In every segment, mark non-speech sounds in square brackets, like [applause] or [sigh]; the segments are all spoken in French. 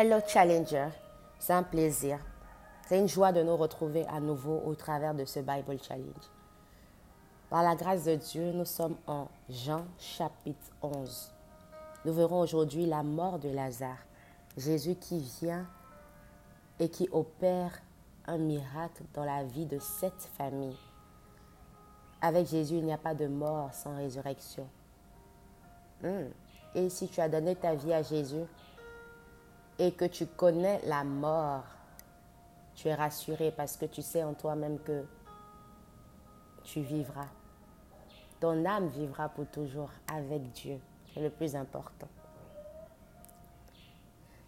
Hello Challenger, c'est un plaisir, c'est une joie de nous retrouver à nouveau au travers de ce Bible Challenge. Par la grâce de Dieu, nous sommes en Jean chapitre 11. Nous verrons aujourd'hui la mort de Lazare, Jésus qui vient et qui opère un miracle dans la vie de cette famille. Avec Jésus, il n'y a pas de mort sans résurrection. Hmm. Et si tu as donné ta vie à Jésus, et que tu connais la mort, tu es rassuré parce que tu sais en toi-même que tu vivras. Ton âme vivra pour toujours avec Dieu. C'est le plus important.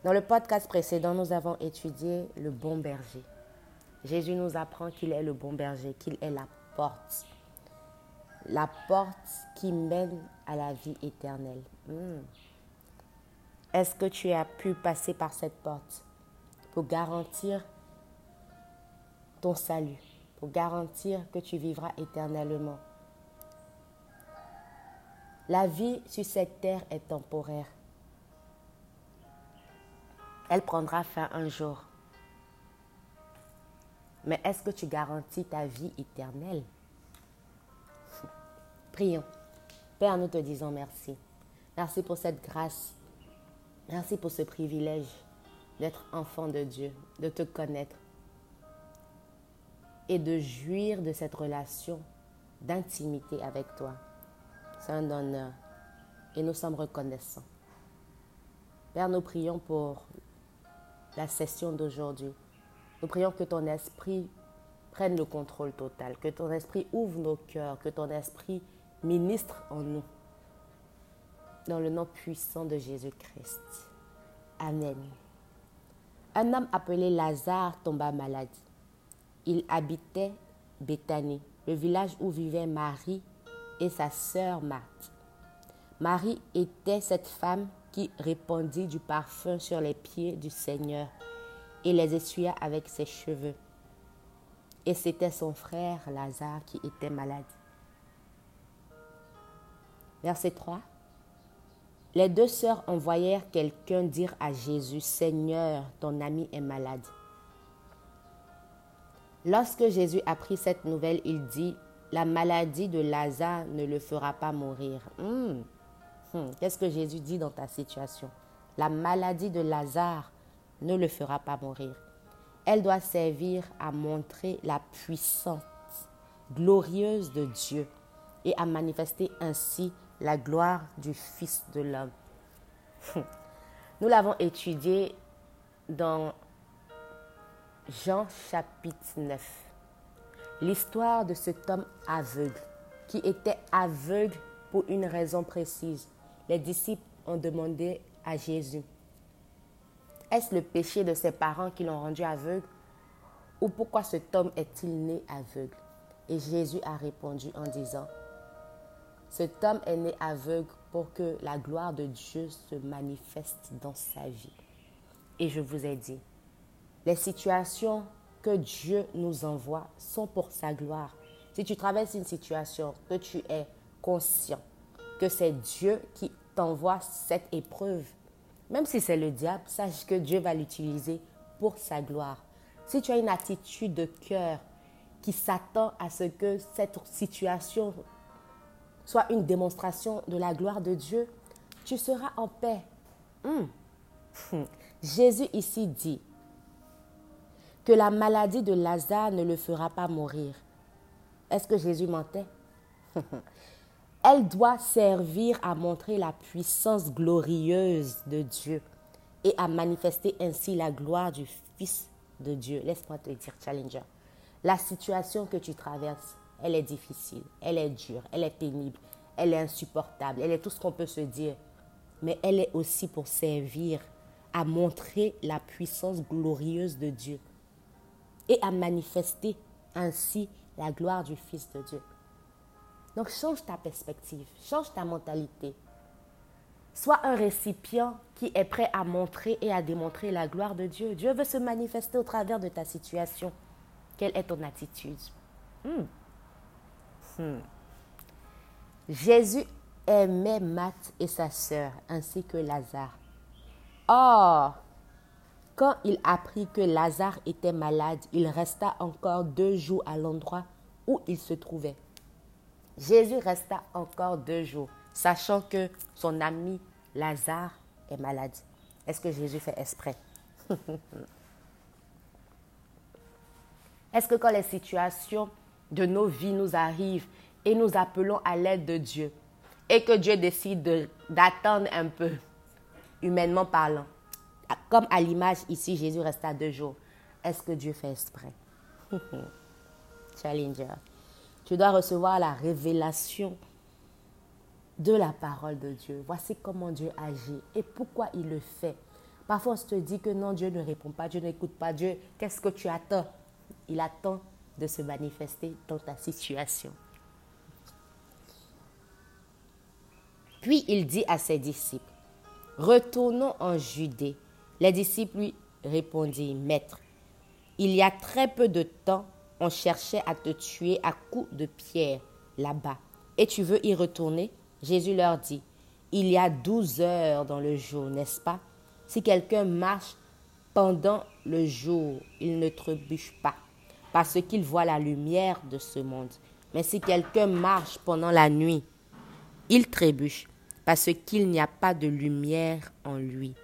Dans le podcast précédent, nous avons étudié le bon berger. Jésus nous apprend qu'il est le bon berger, qu'il est la porte. La porte qui mène à la vie éternelle. Hmm. Est-ce que tu as pu passer par cette porte pour garantir ton salut, pour garantir que tu vivras éternellement? La vie sur cette terre est temporaire. Elle prendra fin un jour. Mais est-ce que tu garantis ta vie éternelle? Prions. Père, nous te disons merci. Merci pour cette grâce Merci pour ce privilège d'être enfant de Dieu, de te connaître et de jouir de cette relation d'intimité avec toi. C'est un honneur et nous sommes reconnaissants. Père, nous prions pour la session d'aujourd'hui. Nous prions que ton esprit prenne le contrôle total, que ton esprit ouvre nos cœurs, que ton esprit ministre en nous dans le nom puissant de Jésus-Christ. Amen. Un homme appelé Lazare tomba malade. Il habitait Béthanie, le village où vivaient Marie et sa sœur Marthe. Marie était cette femme qui répandit du parfum sur les pieds du Seigneur et les essuya avec ses cheveux. Et c'était son frère Lazare qui était malade. Verset 3. Les deux sœurs envoyèrent quelqu'un dire à Jésus, Seigneur, ton ami est malade. Lorsque Jésus apprit cette nouvelle, il dit, la maladie de Lazare ne le fera pas mourir. Hmm. Hmm. Qu'est-ce que Jésus dit dans ta situation? La maladie de Lazare ne le fera pas mourir. Elle doit servir à montrer la puissance glorieuse de Dieu et à manifester ainsi la gloire du Fils de l'homme. [laughs] Nous l'avons étudié dans Jean chapitre 9. L'histoire de cet homme aveugle qui était aveugle pour une raison précise. Les disciples ont demandé à Jésus, est-ce le péché de ses parents qui l'ont rendu aveugle? Ou pourquoi cet homme est-il né aveugle Et Jésus a répondu en disant, cet homme est né aveugle pour que la gloire de Dieu se manifeste dans sa vie. Et je vous ai dit, les situations que Dieu nous envoie sont pour sa gloire. Si tu traverses une situation, que tu es conscient que c'est Dieu qui t'envoie cette épreuve, même si c'est le diable, sache que Dieu va l'utiliser pour sa gloire. Si tu as une attitude de cœur qui s'attend à ce que cette situation soit une démonstration de la gloire de Dieu, tu seras en paix. Hmm. Jésus ici dit que la maladie de Lazare ne le fera pas mourir. Est-ce que Jésus mentait? [laughs] Elle doit servir à montrer la puissance glorieuse de Dieu et à manifester ainsi la gloire du Fils de Dieu. Laisse-moi te dire, Challenger, la situation que tu traverses, elle est difficile, elle est dure, elle est pénible, elle est insupportable, elle est tout ce qu'on peut se dire. Mais elle est aussi pour servir à montrer la puissance glorieuse de Dieu et à manifester ainsi la gloire du Fils de Dieu. Donc change ta perspective, change ta mentalité. Sois un récipient qui est prêt à montrer et à démontrer la gloire de Dieu. Dieu veut se manifester au travers de ta situation. Quelle est ton attitude? Hmm. Hmm. Jésus aimait Matt et sa sœur, ainsi que Lazare. Or, Quand il apprit que Lazare était malade, il resta encore deux jours à l'endroit où il se trouvait. Jésus resta encore deux jours, sachant que son ami Lazare est malade. Est-ce que Jésus fait exprès? [laughs] Est-ce que quand les situations de nos vies nous arrivent et nous appelons à l'aide de Dieu et que Dieu décide d'attendre un peu, humainement parlant, comme à l'image ici, Jésus resta deux jours, est-ce que Dieu fait exprès? [laughs] Challenger. Tu dois recevoir la révélation de la parole de Dieu. Voici comment Dieu agit et pourquoi il le fait. Parfois, on se dit que non, Dieu ne répond pas, Dieu n'écoute pas. Dieu, qu'est-ce que tu attends? Il attend de se manifester dans ta situation. Puis il dit à ses disciples, Retournons en Judée. Les disciples lui répondirent, Maître, il y a très peu de temps, on cherchait à te tuer à coups de pierre là-bas. Et tu veux y retourner? Jésus leur dit, Il y a douze heures dans le jour, n'est-ce pas? Si quelqu'un marche pendant le jour, il ne trébuche pas, parce qu'il voit la lumière de ce monde. Mais si quelqu'un marche pendant la nuit, il trébuche, parce qu'il n'y a pas de lumière en lui.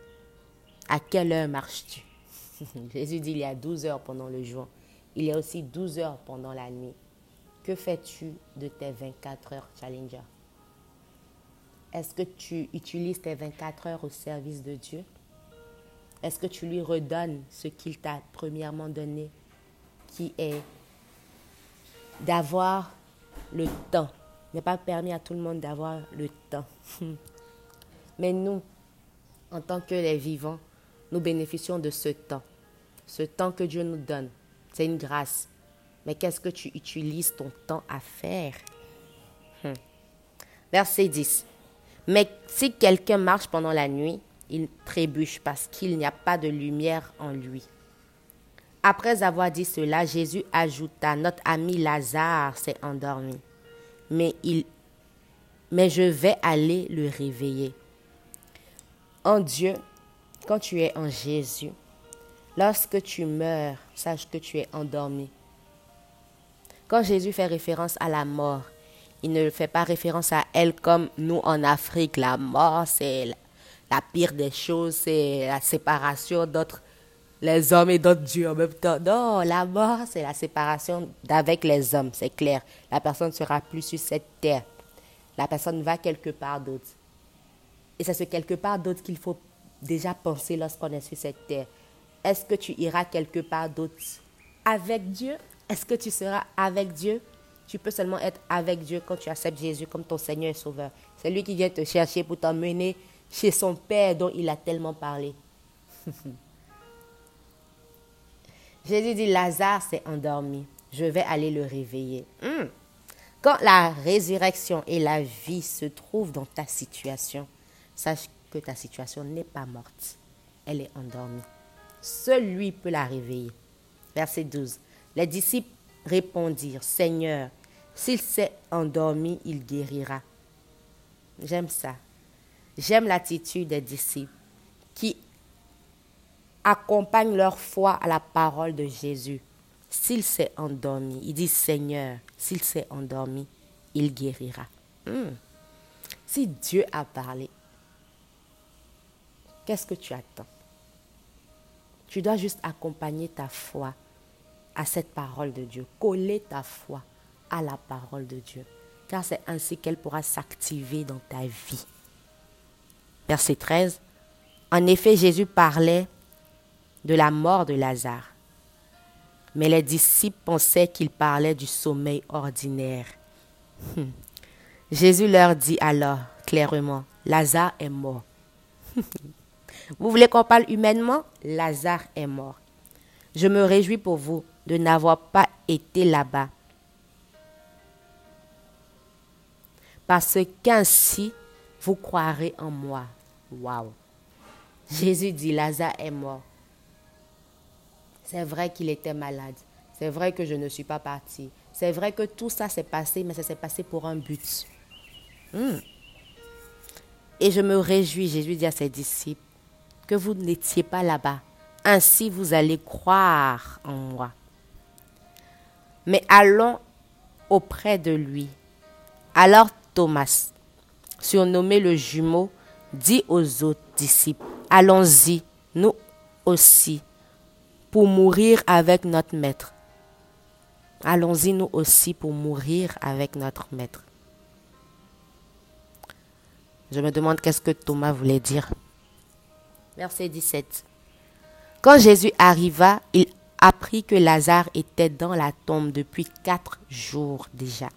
À quelle heure marches-tu? [laughs] Jésus dit il y a 12 heures pendant le jour. Il y a aussi 12 heures pendant la nuit. Que fais-tu de tes 24 heures, Challenger? Est-ce que tu utilises tes 24 heures au service de Dieu? Est-ce que tu lui redonnes ce qu'il t'a premièrement donné, qui est d'avoir le temps n'est pas permis à tout le monde d'avoir le temps. [laughs] Mais nous, en tant que les vivants, nous bénéficions de ce temps. Ce temps que Dieu nous donne, c'est une grâce. Mais qu'est-ce que tu utilises ton temps à faire? Hmm. Verset 10. Mais si quelqu'un marche pendant la nuit, il trébuche parce qu'il n'y a pas de lumière en lui. Après avoir dit cela, Jésus ajouta, Notre ami Lazare s'est endormi mais, je vais aller le réveiller. En Dieu, quand tu es en Jésus, lorsque tu meurs, sache que tu es endormi. Quand Jésus fait référence à la mort, il ne fait pas référence à elle comme nous en Afrique. La mort, c'est la pire des choses, c'est la séparation d'autres les hommes et d'autres dieux en même temps. Non, la mort, c'est la séparation d'avec les hommes, c'est clair. La personne ne sera plus sur cette terre. La personne va quelque part d'autre. Et c'est ce quelque part d'autre qu'il faut déjà penser lorsqu'on est sur cette terre. Est-ce que tu iras quelque part d'autre? Avec Dieu? Est-ce que tu seras avec Dieu? Tu peux seulement être avec Dieu quand tu acceptes Jésus comme ton Seigneur et Sauveur. C'est lui qui vient te chercher pour t'emmener chez son Père dont il a tellement parlé. [laughs] Jésus dit, Lazare s'est endormi. Je vais aller le réveiller. Hmm. Quand la résurrection et la vie se trouvent dans ta situation, sache que ta situation n'est pas morte. Elle est endormie. Seul lui peut la réveiller. Verset 12. Les disciples répondirent, Seigneur, s'il s'est endormi, il guérira. J'aime ça. J'aime l'attitude des disciples accompagnent leur foi à la parole de Jésus. S'il s'est endormi, il dit Seigneur, s'il s'est endormi, il guérira. Hmm. Si Dieu a parlé, qu'est-ce que tu attends? Tu dois juste accompagner ta foi à cette parole de Dieu, coller ta foi à la parole de Dieu, car c'est ainsi qu'elle pourra s'activer dans ta vie. Verset 13. En effet, Jésus parlait de la mort de Lazare. Mais les disciples pensaient qu'il parlait du sommeil ordinaire. Hmm. Jésus leur dit alors clairement, Lazare est mort. [laughs] vous voulez qu'on parle humainement? Lazare est mort. Je me réjouis pour vous de n'avoir pas été là-bas. Parce qu'ainsi, vous croirez en moi. Waouh. Jésus dit, Lazare est mort. C'est vrai qu'il était malade. C'est vrai que je ne suis pas partie. C'est vrai que tout ça s'est passé, mais ça s'est passé pour un but. Hmm. Et je me réjouis, Jésus dit à ses disciples, que vous n'étiez pas là-bas. Ainsi vous allez croire en moi. Mais allons auprès de lui. Alors Thomas, surnommé le jumeau, dit aux autres disciples, Allons-y, nous aussi, pour mourir avec notre maître. Allons-y nous aussi pour mourir avec notre maître. Je me demande qu'est-ce que Thomas voulait dire. Verset 17. Quand Jésus arriva, il apprit que Lazare était dans la tombe depuis quatre jours déjà.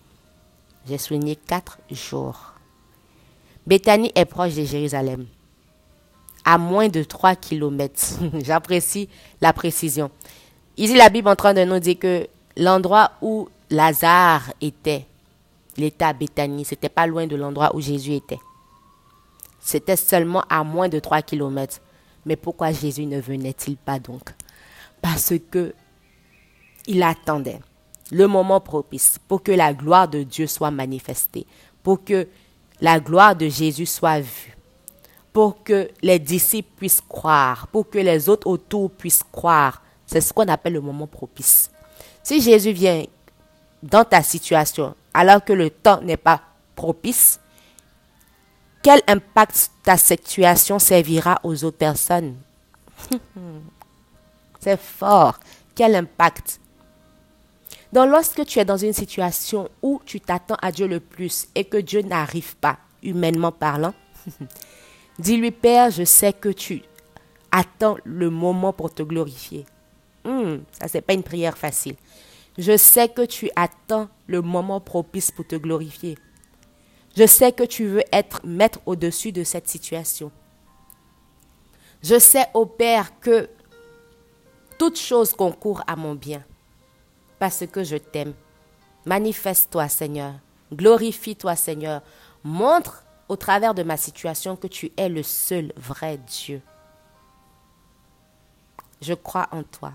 J'ai souligné quatre jours. Béthanie est proche de Jérusalem, à moins de trois kilomètres. [laughs] J'apprécie la précision. Ici, la Bible en train de nous dire que l'endroit où Lazare était, l'état Béthanie, c'était pas loin de l'endroit où Jésus était. C'était seulement à moins de 3 kilomètres. Mais pourquoi Jésus ne venait-il pas donc? Parce que il attendait le moment propice pour que la gloire de Dieu soit manifestée, pour que la gloire de Jésus soit vue, pour que les disciples puissent croire, pour que les autres autour puissent croire. C'est ce qu'on appelle le moment propice. Si Jésus vient dans ta situation alors que le temps n'est pas propice, quel impact ta situation servira aux autres personnes? [laughs] C'est fort. Quel impact? Donc lorsque tu es dans une situation où tu t'attends à Dieu le plus et que Dieu n'arrive pas, humainement parlant, [laughs] dis-lui, Père, je sais que tu attends le moment pour te glorifier. Hmm, ça, c'est pas une prière facile. Je sais que tu attends le moment propice pour te glorifier. Je sais que tu veux être maître au-dessus de cette situation. Je sais, ô Père, que toute chose concourt à mon bien, parce que je t'aime. Manifeste-toi, Seigneur. Glorifie-toi, Seigneur. Montre au travers de ma situation que tu es le seul vrai Dieu. Je crois en toi.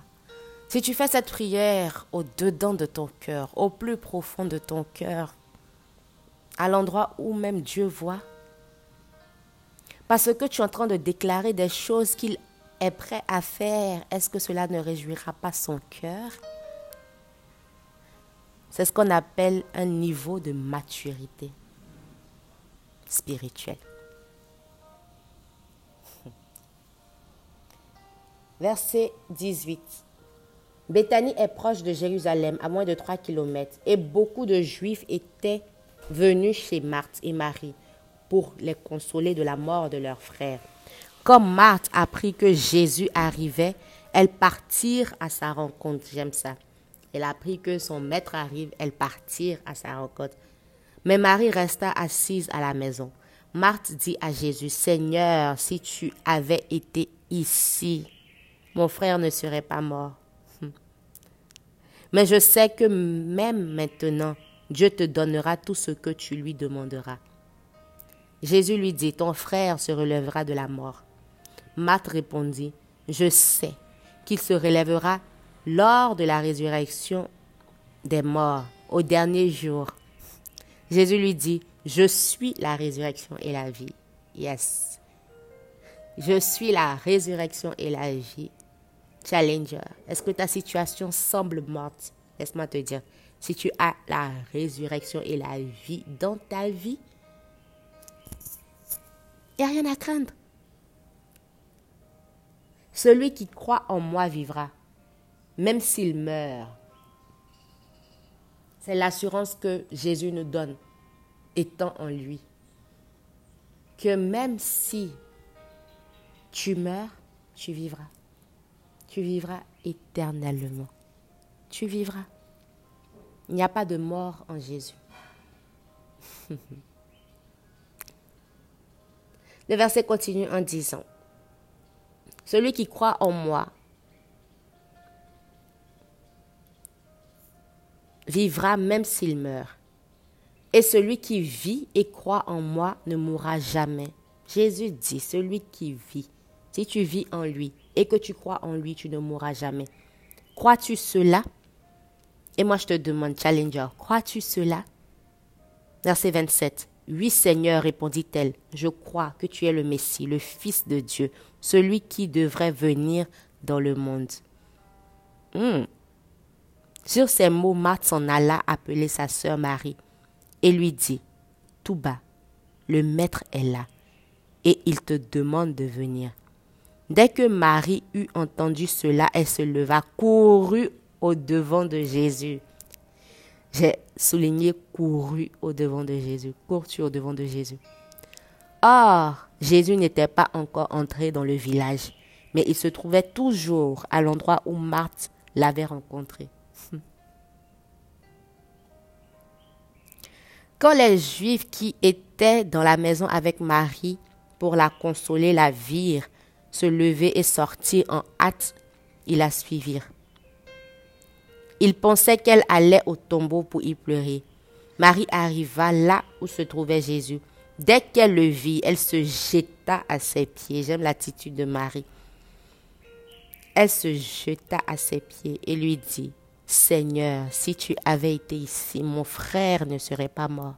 Si tu fais cette prière au-dedans de ton cœur, au plus profond de ton cœur, à l'endroit où même Dieu voit, parce que tu es en train de déclarer des choses qu'il est prêt à faire, est-ce que cela ne réjouira pas son cœur? C'est ce qu'on appelle un niveau de maturité [laughs] Verset 18. Béthanie est proche de Jérusalem, à moins de 3 kilomètres, et beaucoup de Juifs étaient venus chez Marthe et Marie pour les consoler de la mort de leur frère. Comme Marthe apprit que Jésus arrivait, elles partirent à sa rencontre. J'aime ça. Elle apprit que son maître arrive, elles partirent à sa rencontre. Mais Marie resta assise à la maison. Marthe dit à Jésus, Seigneur, si tu avais été ici, mon frère ne serait pas mort. Mais je sais que même maintenant, Dieu te donnera tout ce que tu lui demanderas. Jésus lui dit, ton frère se relèvera de la mort. Marthe répondit, je sais qu'il se relèvera lors de la résurrection des morts, au dernier jour. Jésus lui dit, je suis la résurrection et la vie. Yes. Je suis la résurrection et la vie. Challenger, est-ce que ta situation semble morte? Laisse-moi te dire, si tu as la résurrection et la vie dans ta vie, il n'y a rien à craindre. Celui qui croit en moi vivra, même s'il meurt. C'est l'assurance que Jésus nous donne, étant en lui. Que même si tu meurs, tu vivras tu vivras éternellement. Tu vivras. Il n'y a pas de mort en Jésus. [laughs] Le verset continue en disant, Celui qui croit en moi vivra même s'il meurt. Et celui qui vit et croit en moi ne mourra jamais. Jésus dit, celui qui vit, si tu vis en lui, et que tu crois en lui, tu ne mourras jamais. Crois-tu cela? Et moi je te demande, Challenger, crois-tu cela? Verset 27. Oui Seigneur, répondit-elle, je crois que tu es le Messie, le Fils de Dieu, celui qui devrait venir dans le monde. Hmm. Sur ces mots, Marthe s'en alla appeler sa sœur Marie et lui dit, tout bas, le maître est là et il te demande de venir. Dès que Marie eut entendu cela, elle se leva, courut au devant de Jésus. J'ai souligné couru au devant de Jésus, courtu au devant de Jésus. Or, Jésus n'était pas encore entré dans le village, mais il se trouvait toujours à l'endroit où Marthe l'avait rencontré. Quand les Juifs qui étaient dans la maison avec Marie pour la consoler la virent se lever et sortir en hâte, ils la suivirent. Ils pensaient qu'elle allait au tombeau pour y pleurer. Marie arriva là où se trouvait Jésus. Dès qu'elle le vit, elle se jeta à ses pieds. J'aime l'attitude de Marie. Elle se jeta à ses pieds et lui dit, Seigneur, si tu avais été ici, mon frère ne serait pas mort.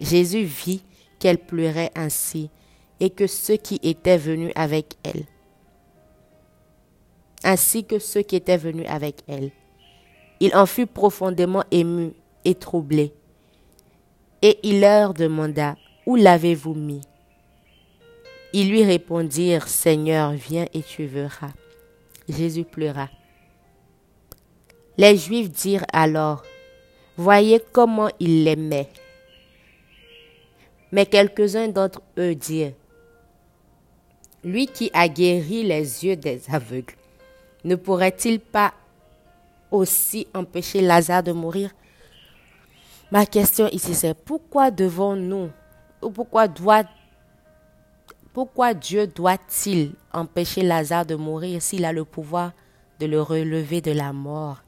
Jésus vit qu'elle pleurait ainsi et que ceux qui étaient venus avec elle, ainsi que ceux qui étaient venus avec elle. Il en fut profondément ému et troublé. Et il leur demanda, Où l'avez-vous mis? Ils lui répondirent, Seigneur, viens et tu verras. Jésus pleura. Les Juifs dirent alors, Voyez comment il l'aimait. Mais quelques-uns d'entre eux dirent, Lui qui a guéri les yeux des aveugles, ne pourrait-il pas aussi empêcher Lazare de mourir? Ma question ici, c'est pourquoi devons-nous, ou pourquoi doit pourquoi Dieu doit-il empêcher Lazare de mourir s'il a le pouvoir de le relever de la mort?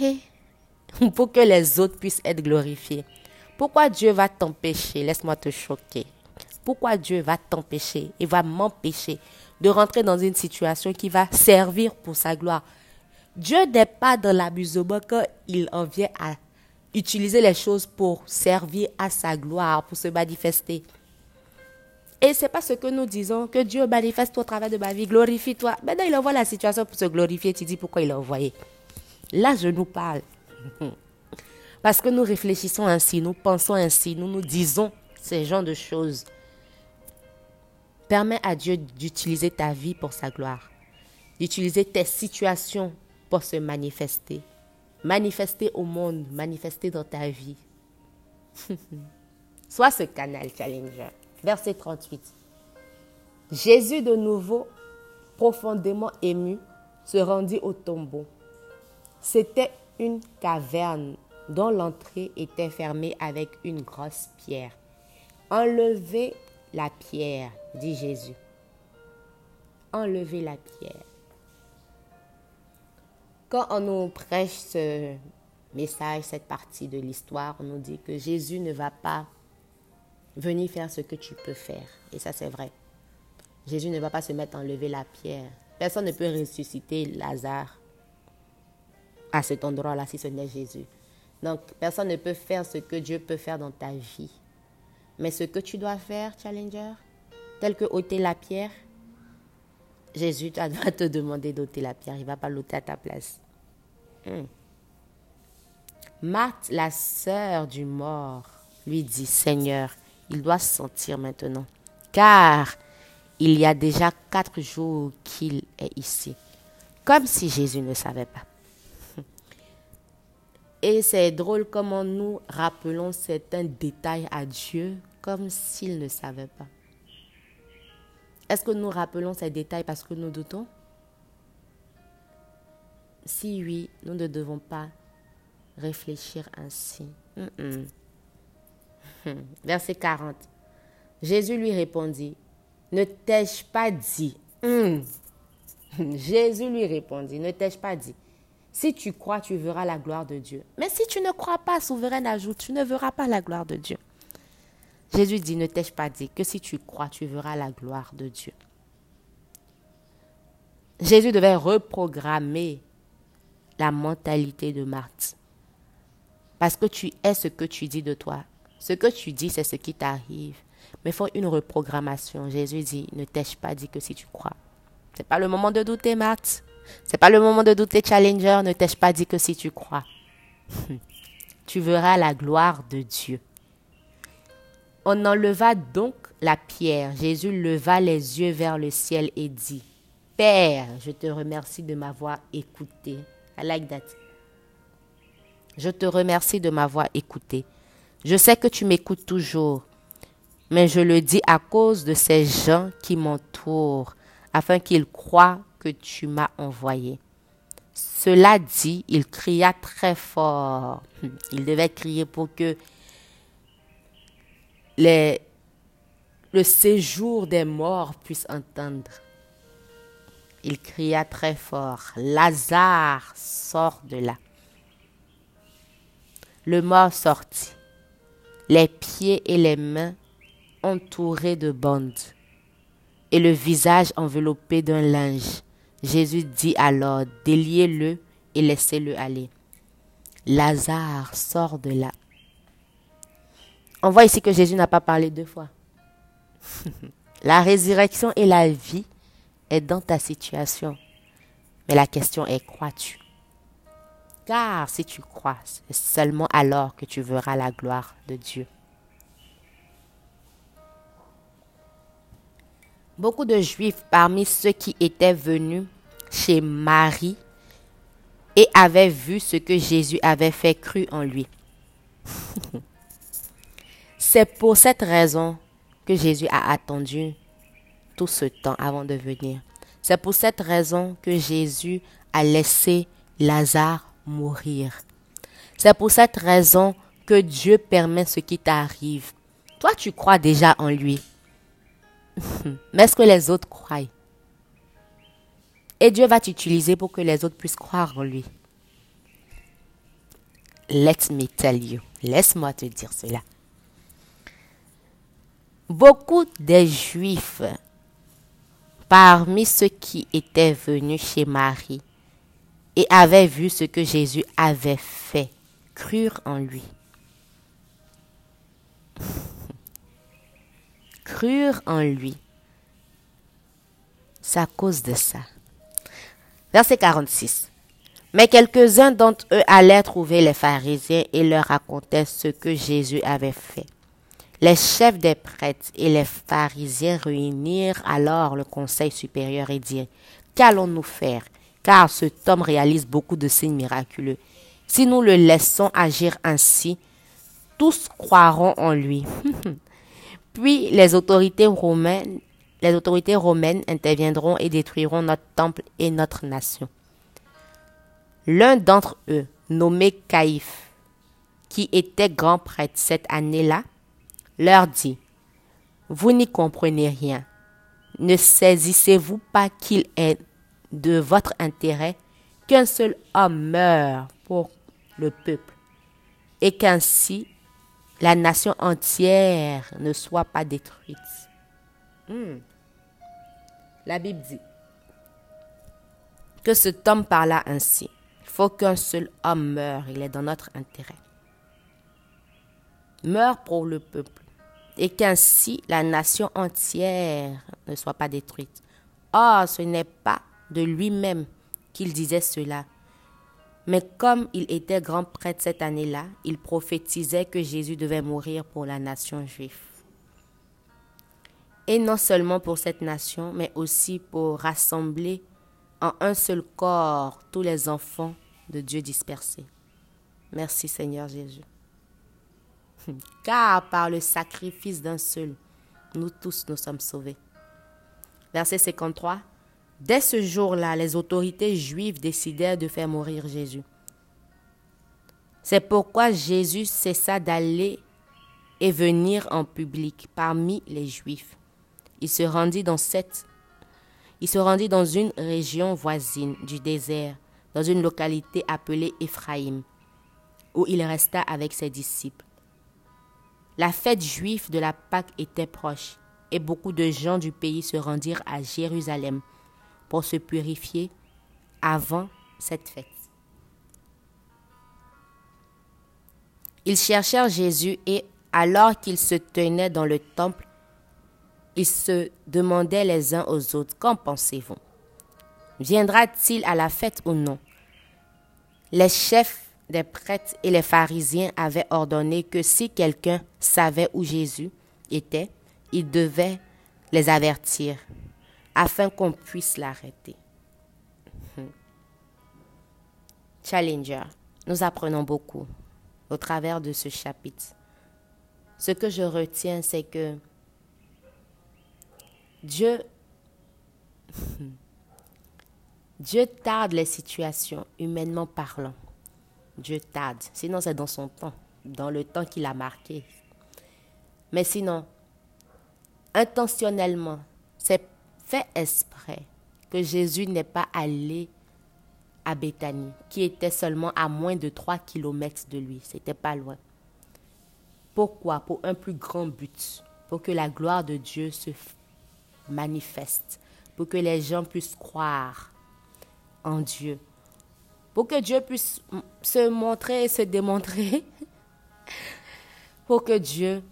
Et pour que les autres puissent être glorifiés. Pourquoi Dieu va t'empêcher? Laisse-moi te choquer. Pourquoi Dieu va t'empêcher? Et va m'empêcher de rentrer dans une situation qui va servir pour sa gloire Dieu n'est pas dans l'abusement quand il en vient à utiliser les choses pour servir à sa gloire, pour se manifester. Et c'est pas ce que nous disons, que Dieu manifeste au travers de ma vie, glorifie-toi. Maintenant, il envoie la situation pour se glorifier, tu dis pourquoi il l'a envoyé. Là, je nous parle. [laughs] Parce que nous réfléchissons ainsi, nous pensons ainsi, nous nous disons ces genres de choses. Permets à Dieu d'utiliser ta vie pour sa gloire, d'utiliser tes situations pour se manifester. Manifester au monde, manifester dans ta vie. [laughs] Sois ce canal challenger verset 38. Jésus de nouveau, profondément ému, se rendit au tombeau. C'était une caverne dont l'entrée était fermée avec une grosse pierre. Enlevez la pierre, dit Jésus. Enlevez la pierre. Quand on nous prêche ce message, cette partie de l'histoire, on nous dit que Jésus ne va pas venir faire ce que tu peux faire. Et ça, c'est vrai. Jésus ne va pas se mettre à enlever la pierre. Personne ne peut ressusciter Lazare à cet endroit-là si ce n'est Jésus. Donc, personne ne peut faire ce que Dieu peut faire dans ta vie. Mais ce que tu dois faire, Challenger, tel que ôter la pierre, Jésus [laughs] va te demander d'ôter la pierre. Il ne va pas l'ôter à ta place. Hmm. Marthe, la sœur du mort, lui dit, Seigneur, il doit se sentir maintenant. Car il y a déjà quatre jours qu'il est ici. Comme si Jésus ne savait pas. Et c'est drôle comment nous rappelons certains détails à Dieu comme s'il ne savait pas. Est-ce que nous rappelons ces détails parce que nous doutons? Si oui, nous ne devons pas réfléchir ainsi. [laughs] Verset 40. Jésus lui répondit, ne t'ai-je pas dit hmm. [laughs] Jésus lui répondit, ne t'ai-je pas dit Si tu crois, tu verras la gloire de Dieu. Mais si tu ne crois pas, souveraine ajoute, tu ne verras pas la gloire de Dieu. Jésus dit, ne t'ai-je pas dit que si tu crois, tu verras la gloire de Dieu? Jésus devait reprogrammer la mentalité de Marthe. Parce que tu es ce que tu dis de toi. Ce que tu dis, c'est ce qui t'arrive. Mais il faut une reprogrammation. Jésus dit, ne t'ai-je pas dit que si tu crois, C'est pas le moment de douter, Matt. C'est pas le moment de douter, Challenger. Ne t'ai-je pas dit que si tu crois, [laughs] tu verras la gloire de Dieu. On enleva donc la pierre. Jésus leva les yeux vers le ciel et dit, Père, je te remercie de m'avoir écouté. I like that. Je te remercie de m'avoir écouté. Je sais que tu m'écoutes toujours, mais je le dis à cause de ces gens qui m'entourent, afin qu'ils croient que tu m'as envoyé. Cela dit, il cria très fort. [laughs] Il devait crier pour que les, le séjour des morts puisse entendre. Il cria très fort, Lazare, sort de là. Le mort sortit, les pieds et les mains entourés de bandes, et le visage enveloppé d'un linge. Jésus dit alors, déliez-le et laissez-le aller. Lazare sort de là. On voit ici que Jésus n'a pas parlé deux fois. [laughs] la résurrection et la vie est dans ta situation. Mais la question est, crois-tu? Car si tu crois, c'est seulement alors que tu verras la gloire de Dieu. Beaucoup de Juifs parmi ceux qui étaient venus chez Marie et avaient vu ce que Jésus avait fait cru en lui. [laughs] C'est pour cette raison que Jésus a attendu tout ce temps avant de venir. C'est pour cette raison que Jésus a laissé Lazare mourir. C'est pour cette raison que Dieu permet ce qui t'arrive. Toi, tu crois déjà en lui. Mais est-ce que les autres croient? Et Dieu va t'utiliser pour que les autres puissent croire en lui. Let me tell you. Laisse-moi te dire cela. Beaucoup des Juifs parmi ceux qui étaient venus chez Marie et avaient vu ce que Jésus avait fait, crurent en lui. Crurent en lui. C'est à cause de ça. Verset 46. Mais quelques-uns d'entre eux allaient trouver les pharisiens et leur racontaient ce que Jésus avait fait. Les chefs des prêtres et les pharisiens réunirent alors le conseil supérieur et dirent, Qu'allons-nous faire? Car cet homme réalise beaucoup de signes miraculeux. Si nous le laissons agir ainsi, tous croiront en lui. [laughs] Puis les autorités romaines, les autorités romaines interviendront et détruiront notre temple et notre nation. L'un d'entre eux, nommé Caïphe, qui était grand prêtre cette année-là, leur dit, Vous n'y comprenez rien. Ne saisissez-vous pas qu'il est de votre intérêt qu'un seul homme meure pour le peuple et qu'ainsi la nation entière ne soit pas détruite. Hmm. La Bible dit que cet homme parla ainsi. Il faut qu'un seul homme meure, il est dans notre intérêt. Meure pour le peuple et qu'ainsi la nation entière ne soit pas détruite. Or, ce n'est pas de lui-même qu'il disait cela, mais comme il était grand prêtre cette année-là, il prophétisait que Jésus devait mourir pour la nation juive. Et non seulement pour cette nation, mais aussi pour rassembler en un seul corps tous les enfants de Dieu dispersés. Merci Seigneur Jésus. [laughs] car par le sacrifice d'un seul, nous tous nous sommes sauvés. Verset 53. Dès ce jour-là, les autorités juives décidèrent de faire mourir Jésus. C'est pourquoi Jésus cessa d'aller et venir en public parmi les Juifs. Il se rendit dans cette il se rendit dans une région voisine du désert, dans une localité appelée Éphraïm, où il resta avec ses disciples. La fête juive de la Pâque était proche et beaucoup de gens du pays se rendirent à Jérusalem pour se purifier avant cette fête. Ils cherchèrent Jésus et alors qu'ils se tenaient dans le temple, ils se demandaient les uns aux autres, Qu'en pensez-vous? Viendra-t-il à la fête ou non? Les chefs des prêtres et les pharisiens avaient ordonné que si quelqu'un savait où Jésus était, il devait les avertir afin qu'on puisse l'arrêter. Hmm. Challenger, nous apprenons beaucoup au travers de ce chapitre. Ce que je retiens, c'est que Dieu, [laughs] Dieu tarde les situations, humainement parlant. Dieu tarde. Sinon, c'est dans son temps, dans le temps qu'il a marqué. Mais sinon, intentionnellement, c'est fait exprès que Jésus n'est pas allé à Béthanie, qui était seulement à moins de 3 kilomètres de lui. C'était pas loin. Pourquoi? Pour un plus grand but. Pour que la gloire de Dieu se manifeste. Pour que les gens puissent croire en Dieu. Pour que Dieu puisse se montrer et se démontrer. [laughs] pour que Dieu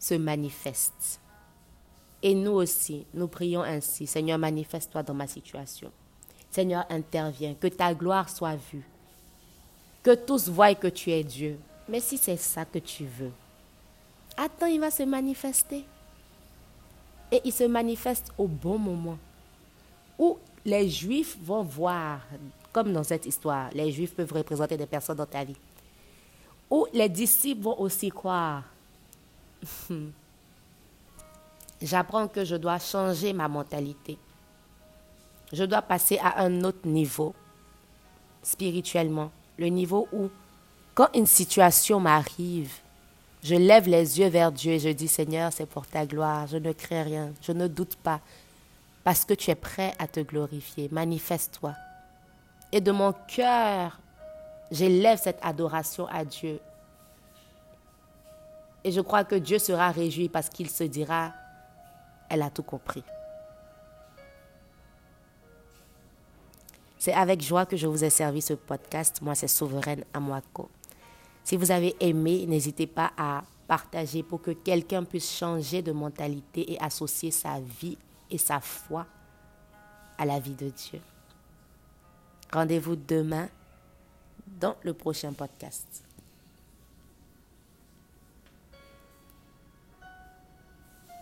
se manifeste. Et nous aussi, nous prions ainsi. Seigneur, manifeste-toi dans ma situation. Seigneur, interviens. Que ta gloire soit vue. Que tous voient que tu es Dieu. Mais si c'est ça que tu veux, attends, il va se manifester. Et il se manifeste au bon moment. Où les Juifs vont voir, comme dans cette histoire, les Juifs peuvent représenter des personnes dans ta vie. Où les disciples vont aussi croire. [laughs] J'apprends que je dois changer ma mentalité. Je dois passer à un autre niveau spirituellement. Le niveau où, quand une situation m'arrive, je lève les yeux vers Dieu et je dis Seigneur, c'est pour ta gloire. Je ne crains rien. Je ne doute pas. Parce que tu es prêt à te glorifier. Manifeste-toi. Et de mon cœur, j'élève cette adoration à Dieu. Et je crois que Dieu sera réjoui parce qu'il se dira, elle a tout compris. C'est avec joie que je vous ai servi ce podcast. Moi, c'est Souveraine Amwako. Si vous avez aimé, n'hésitez pas à partager pour que quelqu'un puisse changer de mentalité et associer sa vie et sa foi à la vie de Dieu. Rendez-vous demain dans le prochain podcast.